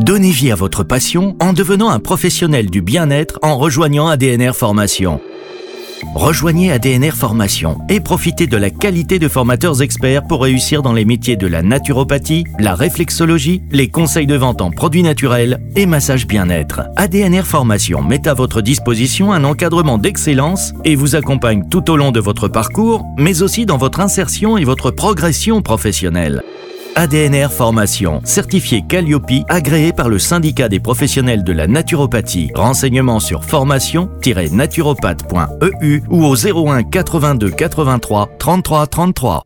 Donnez vie à votre passion en devenant un professionnel du bien-être en rejoignant ADNR Formation. Rejoignez ADNR Formation et profitez de la qualité de formateurs experts pour réussir dans les métiers de la naturopathie, la réflexologie, les conseils de vente en produits naturels et massage bien-être. ADNR Formation met à votre disposition un encadrement d'excellence et vous accompagne tout au long de votre parcours, mais aussi dans votre insertion et votre progression professionnelle. ADNR Formation, certifié Calliope, agréé par le syndicat des professionnels de la naturopathie. Renseignements sur formation-naturopathe.eu ou au 01 82 83 33 33.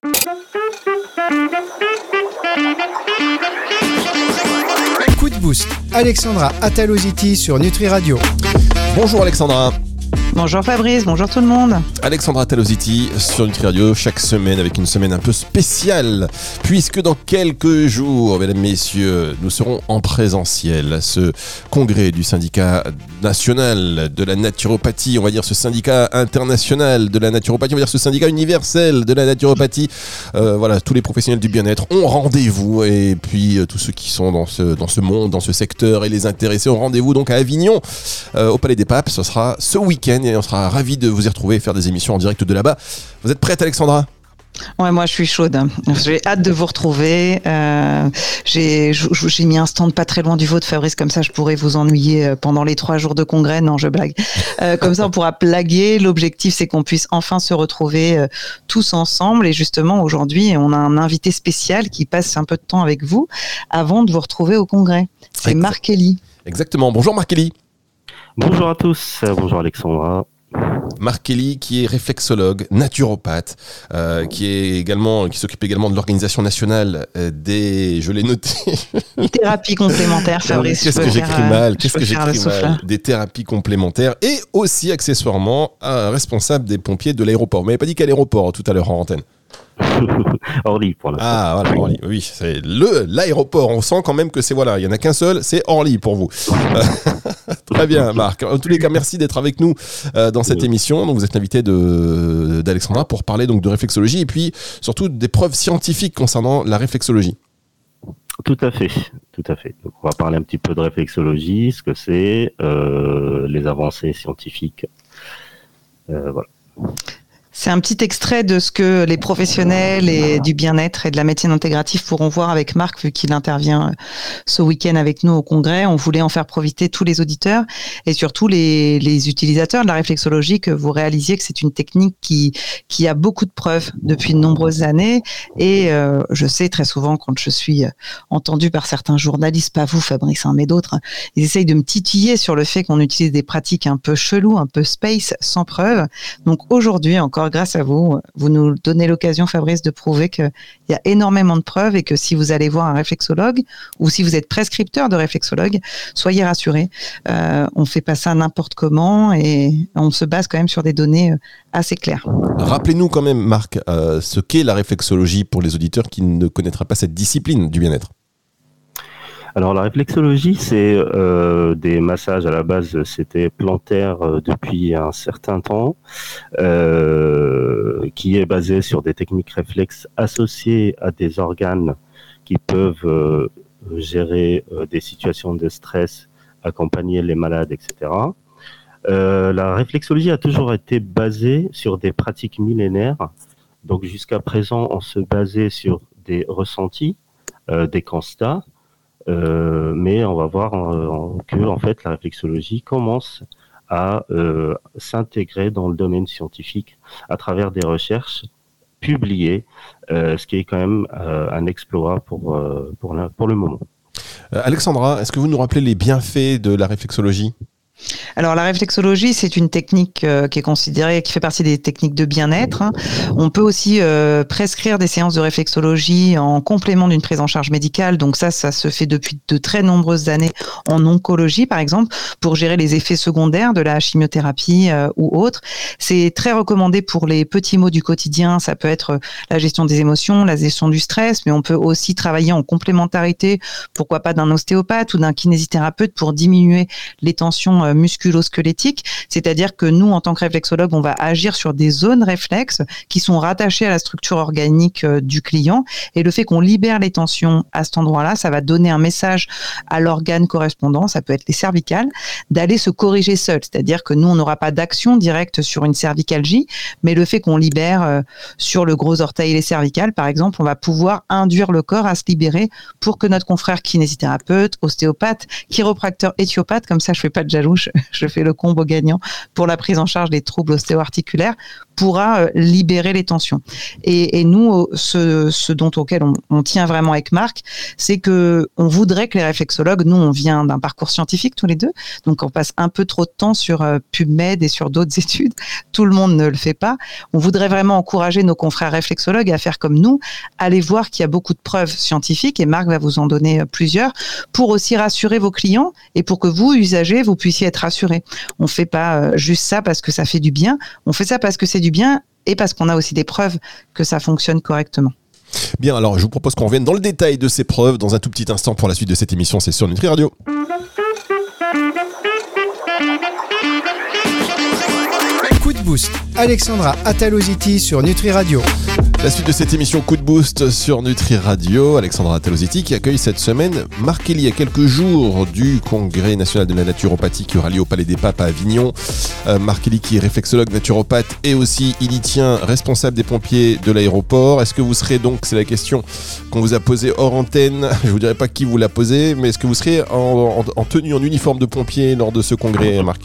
Coup de boost, Alexandra Ataloziti sur Nutri Radio. Bonjour Alexandra. Bonjour Fabrice, bonjour tout le monde. Alexandra Talositi sur Nutri Radio chaque semaine avec une semaine un peu spéciale puisque dans quelques jours, mesdames, messieurs, nous serons en présentiel à ce congrès du syndicat national de la naturopathie, on va dire ce syndicat international de la naturopathie, on va dire ce syndicat universel de la naturopathie. Euh, voilà, tous les professionnels du bien-être ont rendez-vous et puis euh, tous ceux qui sont dans ce, dans ce monde, dans ce secteur et les intéressés ont rendez-vous donc à Avignon euh, au Palais des Papes. Ce sera ce week-end et on sera ravis de vous y retrouver et faire des émissions en direct de là-bas. Vous êtes prête Alexandra? Ouais, moi je suis chaude. J'ai hâte de vous retrouver. Euh, j'ai mis un stand pas très loin du vôtre, Fabrice, comme ça je pourrais vous ennuyer euh, pendant les trois jours de congrès. Non, je blague. Euh, comme ça on pourra plaguer. L'objectif c'est qu'on puisse enfin se retrouver euh, tous ensemble. Et justement aujourd'hui on a un invité spécial qui passe un peu de temps avec vous avant de vous retrouver au congrès. C'est Marc Kelly. Exactement. Bonjour Marc Kelly. Bonjour à tous, bonjour Alexandra. Marc Kelly, qui est réflexologue, naturopathe, euh, qui est également, qui s'occupe également de l'organisation nationale euh, des, je l'ai noté. Thérapies complémentaires, Fabrice. Qu'est-ce que j'écris euh, mal Qu'est-ce que j'écris mal Des thérapies complémentaires et aussi accessoirement un responsable des pompiers de l'aéroport. Mais pas dit qu'à l'aéroport tout à l'heure en antenne. Orly pour l'instant. Ah voilà, Orly. Oui, c'est le l'aéroport. On sent quand même que c'est voilà, il y en a qu'un seul, c'est Orly pour vous. Très bien, Marc. En tous les cas, merci d'être avec nous euh, dans cette émission. Donc, vous êtes l'invité de d'Alexandra pour parler donc de réflexologie et puis surtout des preuves scientifiques concernant la réflexologie. Tout à fait, tout à fait. Donc, on va parler un petit peu de réflexologie, ce que c'est, euh, les avancées scientifiques. Euh, voilà. C'est un petit extrait de ce que les professionnels et du bien-être et de la médecine intégrative pourront voir avec Marc, vu qu'il intervient euh, ce week-end avec nous au congrès. On voulait en faire profiter tous les auditeurs et surtout les, utilisateurs de la réflexologie que vous réalisiez que c'est une technique qui, qui a beaucoup de preuves depuis de nombreuses années. Et euh, je sais très souvent quand je suis euh, entendu par certains journalistes, pas vous Fabrice, hein, mais d'autres, ils essayent de me titiller sur le fait qu'on utilise des pratiques un peu cheloues, un peu space, sans preuve. Donc aujourd'hui encore, grâce à vous, vous nous donnez l'occasion, Fabrice, de prouver qu'il y a énormément de preuves et que si vous allez voir un réflexologue ou si vous êtes prescripteur de réflexologue, soyez rassurés. Euh, on fait pas ça n'importe comment et on se base quand même sur des données euh, assez claires. Rappelez-nous quand même, Marc, euh, ce qu'est la réflexologie pour les auditeurs qui ne connaîtraient pas cette discipline du bien-être. Alors la réflexologie, c'est euh, des massages à la base, c'était plantaire euh, depuis un certain temps, euh, qui est basé sur des techniques réflexes associées à des organes qui peuvent gérer des situations de stress, accompagner les malades, etc. La réflexologie a toujours été basée sur des pratiques millénaires. Donc jusqu'à présent, on se basait sur des ressentis, des constats, mais on va voir en, que en fait la réflexologie commence à euh, s'intégrer dans le domaine scientifique à travers des recherches publiées, euh, ce qui est quand même euh, un exploit pour, euh, pour, pour le moment. Alexandra, est-ce que vous nous rappelez les bienfaits de la réflexologie? Alors la réflexologie, c'est une technique euh, qui est considérée, qui fait partie des techniques de bien-être. Hein. On peut aussi euh, prescrire des séances de réflexologie en complément d'une prise en charge médicale. Donc ça, ça se fait depuis de très nombreuses années en oncologie, par exemple, pour gérer les effets secondaires de la chimiothérapie euh, ou autre. C'est très recommandé pour les petits maux du quotidien. Ça peut être la gestion des émotions, la gestion du stress, mais on peut aussi travailler en complémentarité, pourquoi pas d'un ostéopathe ou d'un kinésithérapeute pour diminuer les tensions musculaires musculo-squelettique, c'est-à-dire que nous, en tant que réflexologue, on va agir sur des zones réflexes qui sont rattachées à la structure organique euh, du client. Et le fait qu'on libère les tensions à cet endroit-là, ça va donner un message à l'organe correspondant, ça peut être les cervicales, d'aller se corriger seul. C'est-à-dire que nous, on n'aura pas d'action directe sur une cervicalgie, mais le fait qu'on libère euh, sur le gros orteil et les cervicales, par exemple, on va pouvoir induire le corps à se libérer pour que notre confrère kinésithérapeute, ostéopathe, chiropracteur, éthiopathe, comme ça je fais pas de jaloux, je, fais le combo gagnant pour la prise en charge des troubles ostéo-articulaires, pourra euh, libérer les tensions. Et, nous, ce, dont auquel on, tient vraiment avec Marc, c'est que on voudrait que les réflexologues, nous, on vient d'un parcours scientifique tous les deux, donc on passe un peu trop de temps sur euh, PubMed et sur d'autres études. Tout le monde ne le fait pas. On voudrait vraiment encourager nos confrères réflexologues à faire comme nous, aller voir qu'il y a beaucoup de preuves scientifiques, et Marc va vous en donner euh, plusieurs, pour aussi rassurer vos clients et pour que vous, usagers, vous puissiez être rassurés. On fait pas juste ça parce que ça fait du bien, on fait ça parce que c'est du bien et parce qu'on a aussi des preuves que ça fonctionne correctement. Bien, alors je vous propose qu'on revienne dans le détail de ces preuves dans un tout petit instant pour la suite de cette émission. C'est sur Nutri Radio. Coup de boost. Alexandra Ataloziti sur Nutri Radio. La suite de cette émission Coup de boost sur Nutri Radio, Alexandra Talositi qui accueille cette semaine Marc il y a quelques jours du Congrès national de la naturopathie qui aura lieu au Palais des Papes à Avignon. Euh, Marc qui est réflexologue naturopathe et aussi il y tient responsable des pompiers de l'aéroport. Est-ce que vous serez donc, c'est la question qu'on vous a posée hors antenne, je vous dirai pas qui vous l'a posée, mais est-ce que vous serez en, en tenue, en uniforme de pompier lors de ce congrès Marc?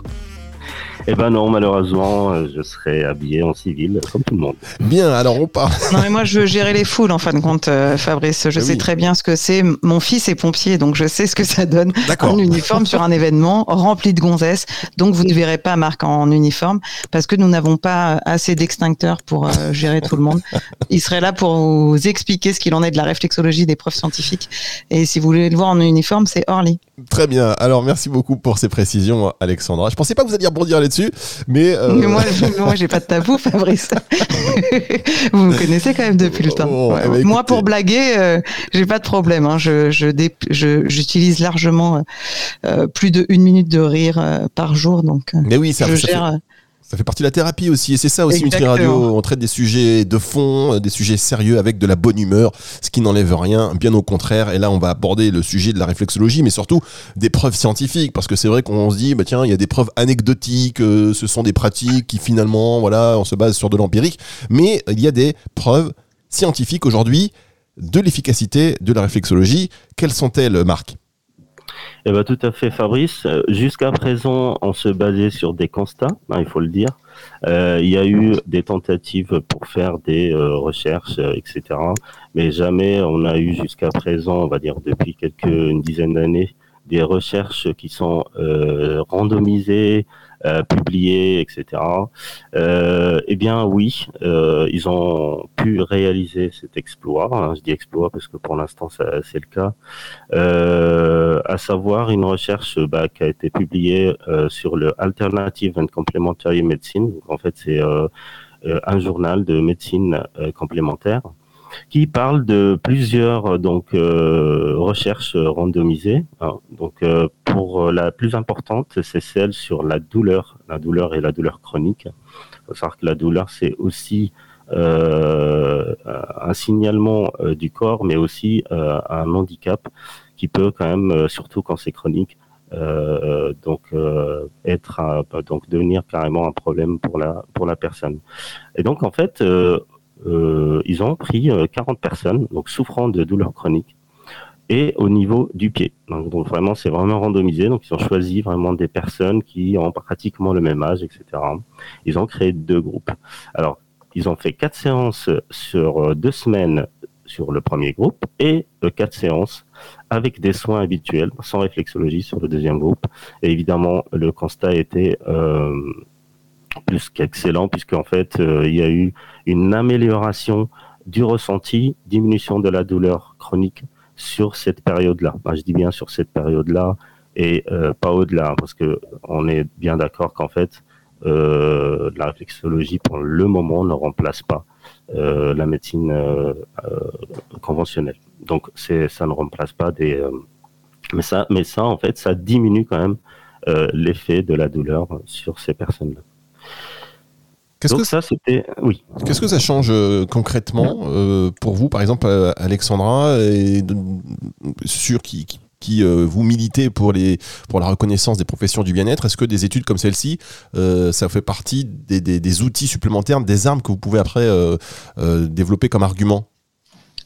Eh ben non, malheureusement, euh, je serai habillé en civil, comme tout le monde. Bien, alors on part. Non, mais moi, je veux gérer les foules, en fin de compte, euh, Fabrice. Je ah sais très bien ce que c'est. Mon fils est pompier, donc je sais ce que ça donne. Un uniforme sur un événement rempli de gonzesses. Donc, vous ne verrez pas Marc en uniforme, parce que nous n'avons pas assez d'extincteurs pour euh, gérer tout le monde. Il serait là pour vous expliquer ce qu'il en est de la réflexologie, des preuves scientifiques. Et si vous voulez le voir en uniforme, c'est Orly. Très bien. Alors, merci beaucoup pour ces précisions, Alexandra. Je pensais pas que vous alliez rebondir là-dessus, mais. Euh, mais moi, moi, j'ai pas de tabou, Fabrice. vous me connaissez quand même depuis le temps. Eh ben, moi, pour blaguer, euh, j'ai pas de problème. Hein. Je, j'utilise largement euh, plus de une minute de rire par jour, donc. Mais oui, ça, je gère. Ça fait partie de la thérapie aussi, et c'est ça aussi Nutri Radio. On traite des sujets de fond, euh, des sujets sérieux avec de la bonne humeur, ce qui n'enlève rien, bien au contraire. Et là, on va aborder le sujet de la réflexologie, mais surtout des preuves scientifiques, parce que c'est vrai qu'on se dit, bah tiens, il y a des preuves anecdotiques, euh, ce sont des pratiques qui finalement, voilà, on se base sur de l'empirique, mais il y a des preuves scientifiques aujourd'hui de l'efficacité de la réflexologie. Quelles sont-elles, Marc? Eh ben, tout à fait, Fabrice. Euh, jusqu'à présent, on se basait sur des constats, hein, il faut le dire. Euh, il y a eu des tentatives pour faire des euh, recherches, etc. Mais jamais on a eu jusqu'à présent, on va dire depuis quelques une dizaine d'années, des recherches qui sont randomisées, euh, publié, etc. Euh, eh bien oui, euh, ils ont pu réaliser cet exploit. Hein, je dis exploit parce que pour l'instant c'est le cas. À savoir une recherche bah, qui a été publiée sur le Alternative and Complementary Medicine. en fait c'est un journal de médecine complémentaire qui parle de plusieurs euh, donc euh, recherches randomisées. Hein. Donc euh, pour la plus importante, c'est celle sur la douleur, la douleur et la douleur chronique. Il que la douleur c'est aussi un signalement du corps, mais aussi un handicap qui peut quand même, surtout quand c'est chronique, donc être donc devenir carrément un problème pour la pour la personne. Et donc en fait euh, ils ont pris 40 euh, personnes, donc souffrant de douleurs chroniques, et au niveau du pied. Donc, vraiment, c'est vraiment randomisé. Donc ils ont choisi vraiment des personnes qui ont pratiquement le même âge, etc. Ils ont créé deux groupes. Alors, ils ont fait quatre séances sur euh, deux semaines sur le premier groupe et quatre séances avec des soins habituels, sans réflexologie sur le deuxième groupe. Et évidemment, le constat était euh, plus qu'excellent, puisqu'en fait, euh, il y a eu une amélioration du ressenti, diminution de la douleur chronique sur cette période-là. je dis bien sur cette période-là et euh, pas au-delà, parce que on est bien d'accord qu'en fait, euh, la réflexologie pour le moment ne remplace pas la médecine conventionnelle. Donc c'est ça ne remplace pas des mais ça mais ça en fait ça diminue quand même l'effet de la douleur sur ces personnes-là. Qu'est-ce que ça c'était oui. Qu'est-ce que ça change concrètement pour vous, par exemple, Alexandra, et sur qui, qui vous militez pour, les, pour la reconnaissance des professions du bien-être, est-ce que des études comme celle-ci, ça fait partie des, des, des, outils supplémentaires, des armes que vous pouvez après développer comme argument?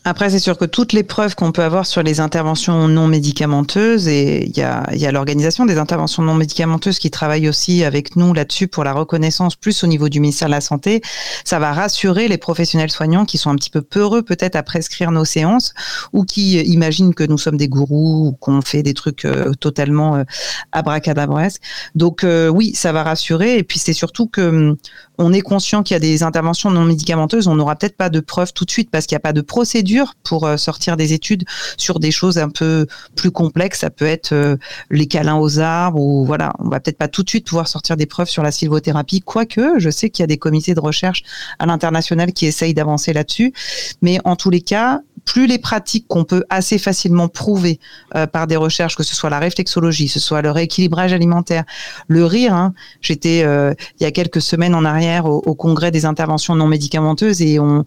Après, c'est sûr que toutes les preuves qu'on peut avoir sur les interventions non médicamenteuses, et il y a, y a l'organisation des interventions non médicamenteuses qui travaille aussi avec nous là-dessus pour la reconnaissance plus au niveau du ministère de la Santé, ça va rassurer les professionnels soignants qui sont un petit peu peureux peut-être à prescrire nos séances ou qui imaginent que nous sommes des gourous ou qu'on fait des trucs euh, totalement euh, abracadabresques. Donc euh, oui, ça va rassurer. Et puis c'est surtout que hum, on est conscient qu'il y a des interventions non médicamenteuses, on n'aura peut-être pas de preuves tout de suite parce qu'il n'y a pas de procédure pour euh, sortir des études sur des choses un peu plus complexes. Ça peut être euh, les câlins aux arbres ou voilà, on va peut-être pas tout de suite pouvoir sortir des preuves sur la sylvothérapie, quoique je sais qu'il y a des comités de recherche à l'international qui essayent d'avancer là-dessus. Mais en tous les cas, plus les pratiques qu'on peut assez facilement prouver euh, par des recherches, que ce soit la réflexologie, que ce soit le rééquilibrage alimentaire, le rire. Hein. J'étais il y a quelques semaines en arrière au, congrès des interventions non médicamenteuses et on,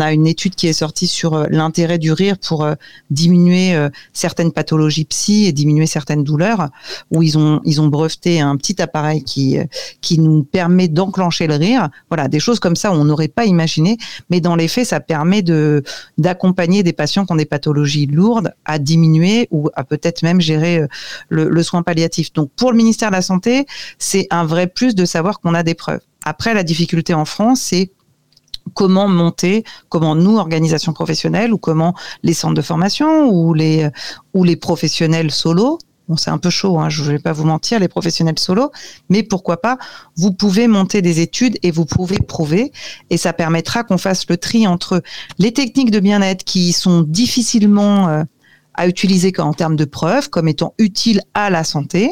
a une étude qui est sortie sur euh, l'intérêt du rire pour euh, diminuer euh, certaines pathologies psy et diminuer certaines douleurs, où ils ont, ils ont breveté un petit appareil qui, qui nous permet d'enclencher le rire. Voilà, des choses comme ça, on n'aurait pas imaginé, mais dans les faits, ça permet de des patients qui ont des pathologies lourdes à diminuer ou à peut-être même gérer le, le soin palliatif. Donc pour le ministère de la Santé, c'est un vrai plus de savoir qu'on a des preuves. Après, la difficulté en France, c'est comment monter, comment nous, organisations professionnelles, ou comment les centres de formation, ou les, ou les professionnels solo, bon, c'est un peu chaud, hein, je ne vais pas vous mentir, les professionnels solo, mais pourquoi pas, vous pouvez monter des études et vous pouvez prouver, et ça permettra qu'on fasse le tri entre les techniques de bien-être qui sont difficilement... Euh, à utiliser en termes de preuves comme étant utiles à la santé,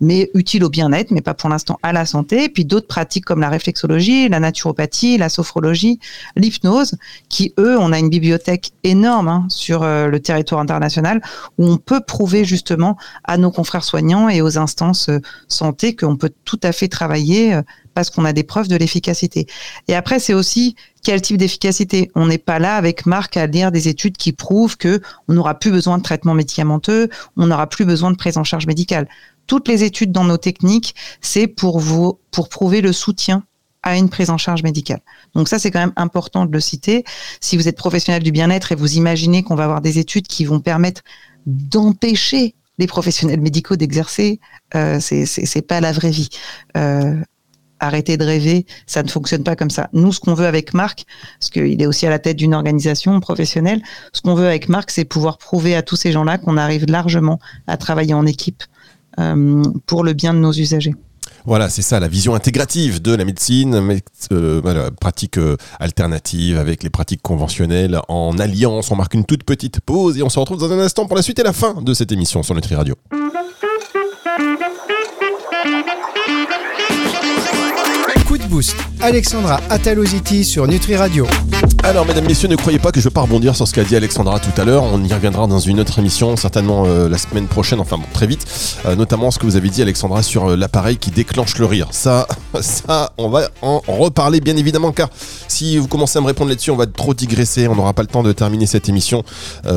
mais utiles au bien-être, mais pas pour l'instant à la santé. Et puis d'autres pratiques comme la réflexologie, la naturopathie, la sophrologie, l'hypnose, qui eux, on a une bibliothèque énorme hein, sur euh, le territoire international où on peut prouver justement à nos confrères soignants et aux instances euh, santé qu'on peut tout à fait travailler euh, parce qu'on a des preuves de l'efficacité. Et après, c'est aussi quel type d'efficacité. On n'est pas là avec Marc à lire des études qui prouvent que on n'aura plus besoin de traitement médicamenteux, on n'aura plus besoin de prise en charge médicale. Toutes les études dans nos techniques, c'est pour vous, pour prouver le soutien à une prise en charge médicale. Donc ça, c'est quand même important de le citer. Si vous êtes professionnel du bien-être et vous imaginez qu'on va avoir des études qui vont permettre d'empêcher les professionnels médicaux d'exercer, euh, c'est pas la vraie vie. Euh, arrêtez de rêver, ça ne fonctionne pas comme ça. Nous, ce qu'on veut avec Marc, parce qu'il est aussi à la tête d'une organisation professionnelle, ce qu'on veut avec Marc, c'est pouvoir prouver à tous ces gens-là qu'on arrive largement à travailler en équipe euh, pour le bien de nos usagers. Voilà, c'est ça, la vision intégrative de la médecine, euh, pratique euh, alternative avec les pratiques conventionnelles en alliance. On marque une toute petite pause et on se retrouve dans un instant pour la suite et la fin de cette émission sur Nutri Radio. Boost. Alexandra Ataloziti sur Nutri Radio. Alors, mesdames, messieurs, ne croyez pas que je vais pas rebondir sur ce qu'a dit Alexandra tout à l'heure. On y reviendra dans une autre émission, certainement euh, la semaine prochaine, enfin bon, très vite. Euh, notamment ce que vous avez dit, Alexandra, sur euh, l'appareil qui déclenche le rire. Ça, ça, on va en reparler, bien évidemment, car si vous commencez à me répondre là-dessus, on va trop digresser. On n'aura pas le temps de terminer cette émission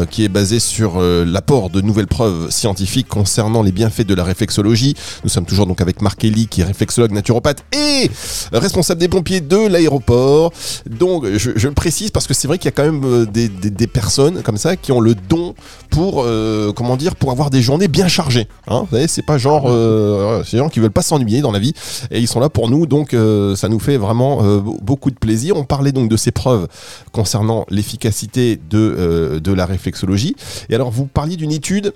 qui est basée sur l'apport de nouvelles preuves scientifiques concernant les bienfaits de la réflexologie. Nous sommes toujours donc avec Marc qui est réflexologue naturopathe et responsable des de l'aéroport. Donc, je, précise parce que c'est vrai qu'il y a quand même euh, des, personnes comme ça qui ont le don pour, euh, comment dire, pour avoir des journées bien chargées. Hein vous c'est pas genre, euh, c'est gens qui veulent pas s'ennuyer dans la vie et ils sont là pour nous. Donc, ça nous fait vraiment beaucoup de plaisir. On parlait donc de ces preuves concernant l'efficacité de, de la réflexologie. Et alors, vous parliez d'une étude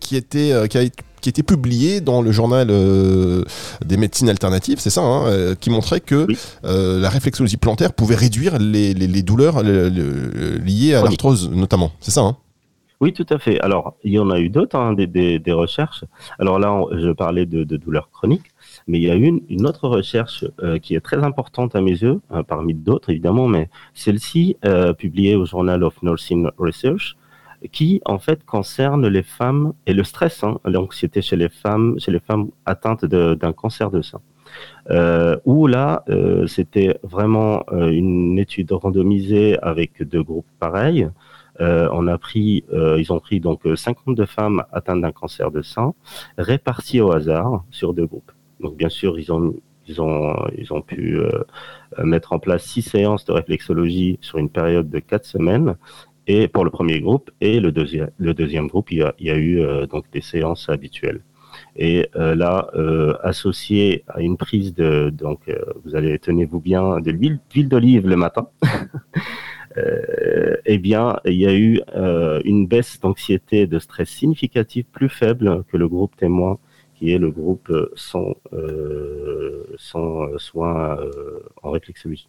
qui était, qui a été qui était publié dans le journal euh, des médecines alternatives, c'est ça, hein, euh, qui montrait que euh, la réflexologie plantaire pouvait réduire les, douleurs liées à l'arthrose notamment. C'est ça hein oui, tout à fait. Alors, il y en a eu d'autres, hein, des, recherches. Alors là, je parlais de, douleurs chroniques, mais il y a une, une autre recherche qui est très importante à mes yeux, parmi d'autres évidemment, mais celle-ci, publiée au Journal of Nursing Research, qui en fait concerne les femmes et le stress, hein, l'anxiété chez les femmes, chez les femmes atteintes d'un cancer de sein. Euh, où là, euh, c'était vraiment euh, une étude randomisée avec deux groupes pareils. On a pris, ils ont pris donc 52 femmes atteintes d'un cancer de sein, réparties au hasard sur deux groupes. Donc bien sûr, ils ont ils ont, ils ont pu mettre en place six séances de réflexologie sur une période de quatre semaines et pour le premier groupe et le deuxième, le deuxième groupe, il y a, il y a eu donc des séances habituelles. Et euh, là, euh, associé à une prise de, donc euh, vous allez tenez-vous bien, de l'huile d'olive le matin. Euh, eh bien, il y a eu une baisse d'anxiété, de stress significative plus faible que le groupe témoin, qui est le groupe sans, sans soins en réflexologie.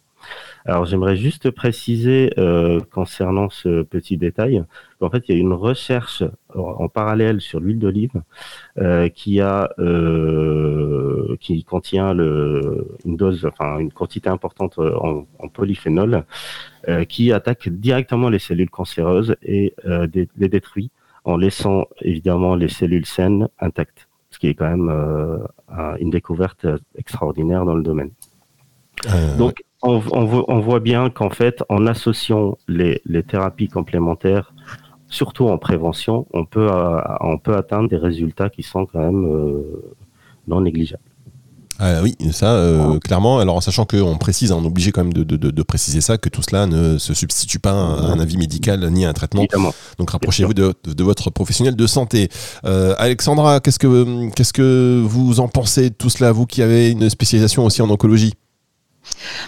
Alors j'aimerais juste préciser euh, concernant ce petit détail qu'en fait il y a une recherche en parallèle sur l'huile d'olive euh, qui a euh, qui contient le, une dose, enfin une quantité importante en, en polyphénol qui attaque directement les cellules cancéreuses et les détruit en laissant évidemment les cellules saines intactes, ce qui est quand même une découverte extraordinaire dans le domaine. Donc on, voit bien qu'en fait, en associant les, thérapies complémentaires, surtout en prévention, on peut, euh, on peut atteindre des résultats qui sont quand même euh, non négligeables. Ah oui, ça, euh, clairement. Alors, en sachant qu'on précise, on est obligé quand même de, préciser ça, que tout cela ne se substitue pas à un, avis médical ni à un traitement. Donc, rapprochez-vous de, votre professionnel de santé. Alexandra, qu'est-ce que, qu'est-ce que vous en pensez de tout cela, vous qui avez une spécialisation aussi en oncologie?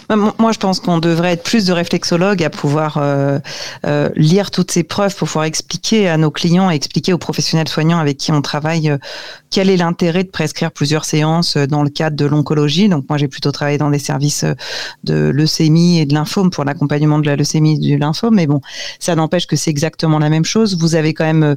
Moi, je pense qu'on devrait être plus de réflexologues à pouvoir euh, euh, lire toutes ces preuves pour pouvoir expliquer à nos clients, expliquer aux professionnels soignants avec qui on travaille euh, quel est l'intérêt de prescrire plusieurs séances dans le cadre de l'oncologie? Donc moi, j'ai plutôt travaillé dans des services de leucémie et de lymphome pour l'accompagnement de la leucémie et du lymphome. Mais bon, ça n'empêche que c'est exactement la même chose. Vous avez quand même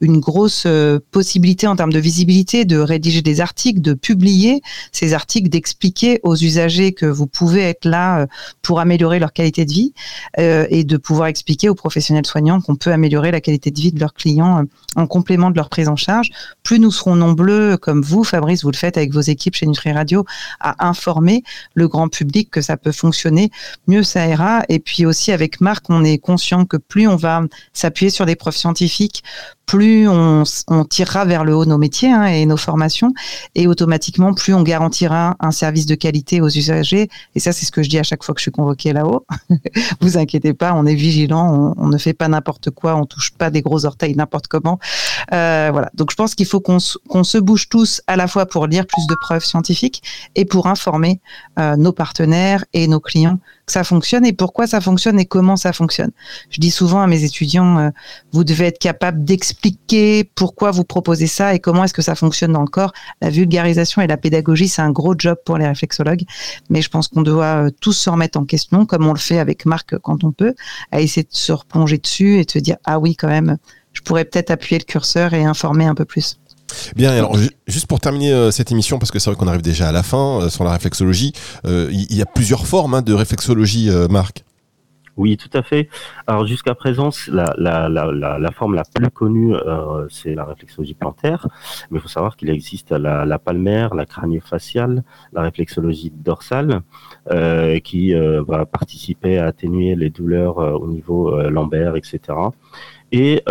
une grosse possibilité en termes de visibilité de rédiger des articles, de publier ces articles, d'expliquer aux usagers que vous pouvez être là euh, pour améliorer leur qualité de vie euh, et de pouvoir expliquer aux professionnels soignants qu'on peut améliorer la qualité de vie de leurs clients euh, en complément de leur prise en charge. Plus nous serons nombreux, comme vous, Fabrice, vous le faites avec vos équipes chez Nutri Radio, à informer le grand public que ça peut fonctionner, mieux ça ira. Et puis aussi avec Marc, on est conscient que plus on va s'appuyer sur des preuves scientifiques, plus on, tirera vers le haut nos métiers hein, et nos formations, et automatiquement, plus on garantira un service de qualité aux usagers. Et ça, c'est ce que je dis à chaque fois que je suis convoqué là-haut. Vous inquiétez pas, on est vigilant, on, ne fait pas n'importe quoi, on touche pas des gros orteils n'importe comment. Euh, voilà. Donc, je pense qu'il faut qu'on se bouge tous à la fois pour lire plus de preuves scientifiques et pour informer euh, nos partenaires et nos clients que ça fonctionne et pourquoi ça fonctionne et comment ça fonctionne. Je dis souvent à mes étudiants, euh, vous devez être capable d'expliquer pourquoi vous proposez ça et comment est-ce que ça fonctionne dans le corps. La vulgarisation et la pédagogie, c'est un gros job pour les réflexologues, mais je pense qu'on doit euh, tous se remettre en question, comme on le fait avec Marc quand on peut, à essayer de se replonger dessus et de se dire, ah oui, quand même, je pourrais peut-être appuyer le curseur et informer un peu plus. Bien, alors juste pour terminer euh, cette émission, parce que c'est vrai qu'on arrive déjà à la fin euh, sur la réflexologie, euh, il y, a plusieurs formes hein, de réflexologie, Marc. Oui, tout à fait. Alors jusqu'à présent, la, forme la plus connue, c'est la réflexologie plantaire, mais il faut savoir qu'il existe la, palmaire, la crânio-faciale, la réflexologie dorsale, qui va participer à atténuer les douleurs au niveau lombaire, etc. Et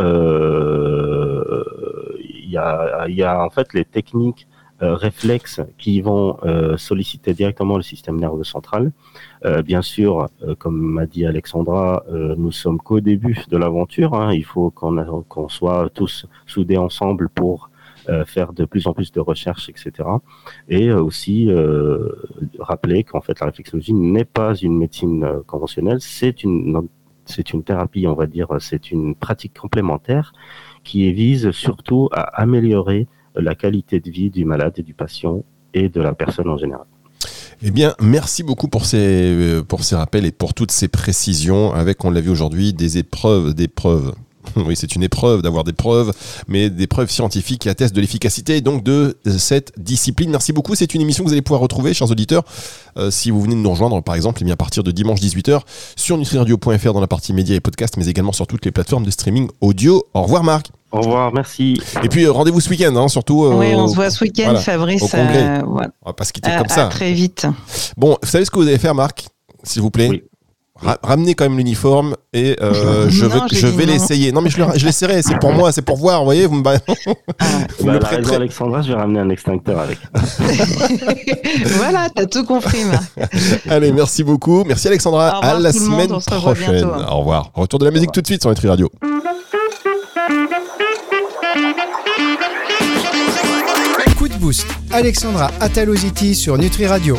il y a, en fait les techniques euh, réflexes qui vont euh, solliciter directement le système nerveux central. Euh, bien sûr, comme m'a dit Alexandra, nous sommes qu'au début de l'aventure. Hein. Il faut qu'on soit tous soudés ensemble pour faire de plus en plus de recherches, etc. Et aussi rappeler qu'en fait la réflexologie n'est pas une médecine conventionnelle, c'est une c'est une thérapie, on va dire, c'est une pratique complémentaire qui vise surtout à améliorer la qualité de vie du malade et du patient et de la personne en général. Eh bien, merci beaucoup pour ces, euh, pour ces rappels et pour toutes ces précisions avec, on l'a vu aujourd'hui, des épreuves, des preuves Oui, c'est une épreuve d'avoir des preuves, mais des preuves scientifiques qui attestent de l'efficacité donc de cette discipline. Merci beaucoup. C'est une émission que vous allez pouvoir retrouver, chers auditeurs, euh, si vous venez de nous rejoindre, par exemple, eh bien, à partir de dimanche 18h sur nutriradio.fr dans la partie médias et podcasts, mais également sur toutes les plateformes de streaming audio. Au revoir, Marc. Au revoir, merci. Et puis euh, rendez-vous ce week-end, hein, surtout. euh, Oui, on se voit ce week-end, voilà, Fabrice. au congrès. euh, voilà. On va pas se quitter comme ça. à très vite. Bon, vous savez ce que vous allez faire, Marc S'il vous plaît? Oui. Ra- Ramenez quand même l'uniforme et euh, je, Non, veux, j'ai je dit vais l'essayer. Non, mais je, le- je l'essaierai, c'est pour moi, c'est pour voir, vous voyez, vous me, vous Bah, me le elle a raison, prêterez. Alexandra, je vais ramener un extincteur avec. voilà, t'as tout compris, Marc. Allez, merci beaucoup. Merci Alexandra. Au revoir à la monde, semaine se prochaine. bientôt, hein. Au revoir. Retour de la musique tout de suite sur Nutri Radio. Coup de boost. Alexandra Ataloziti sur Nutri Radio.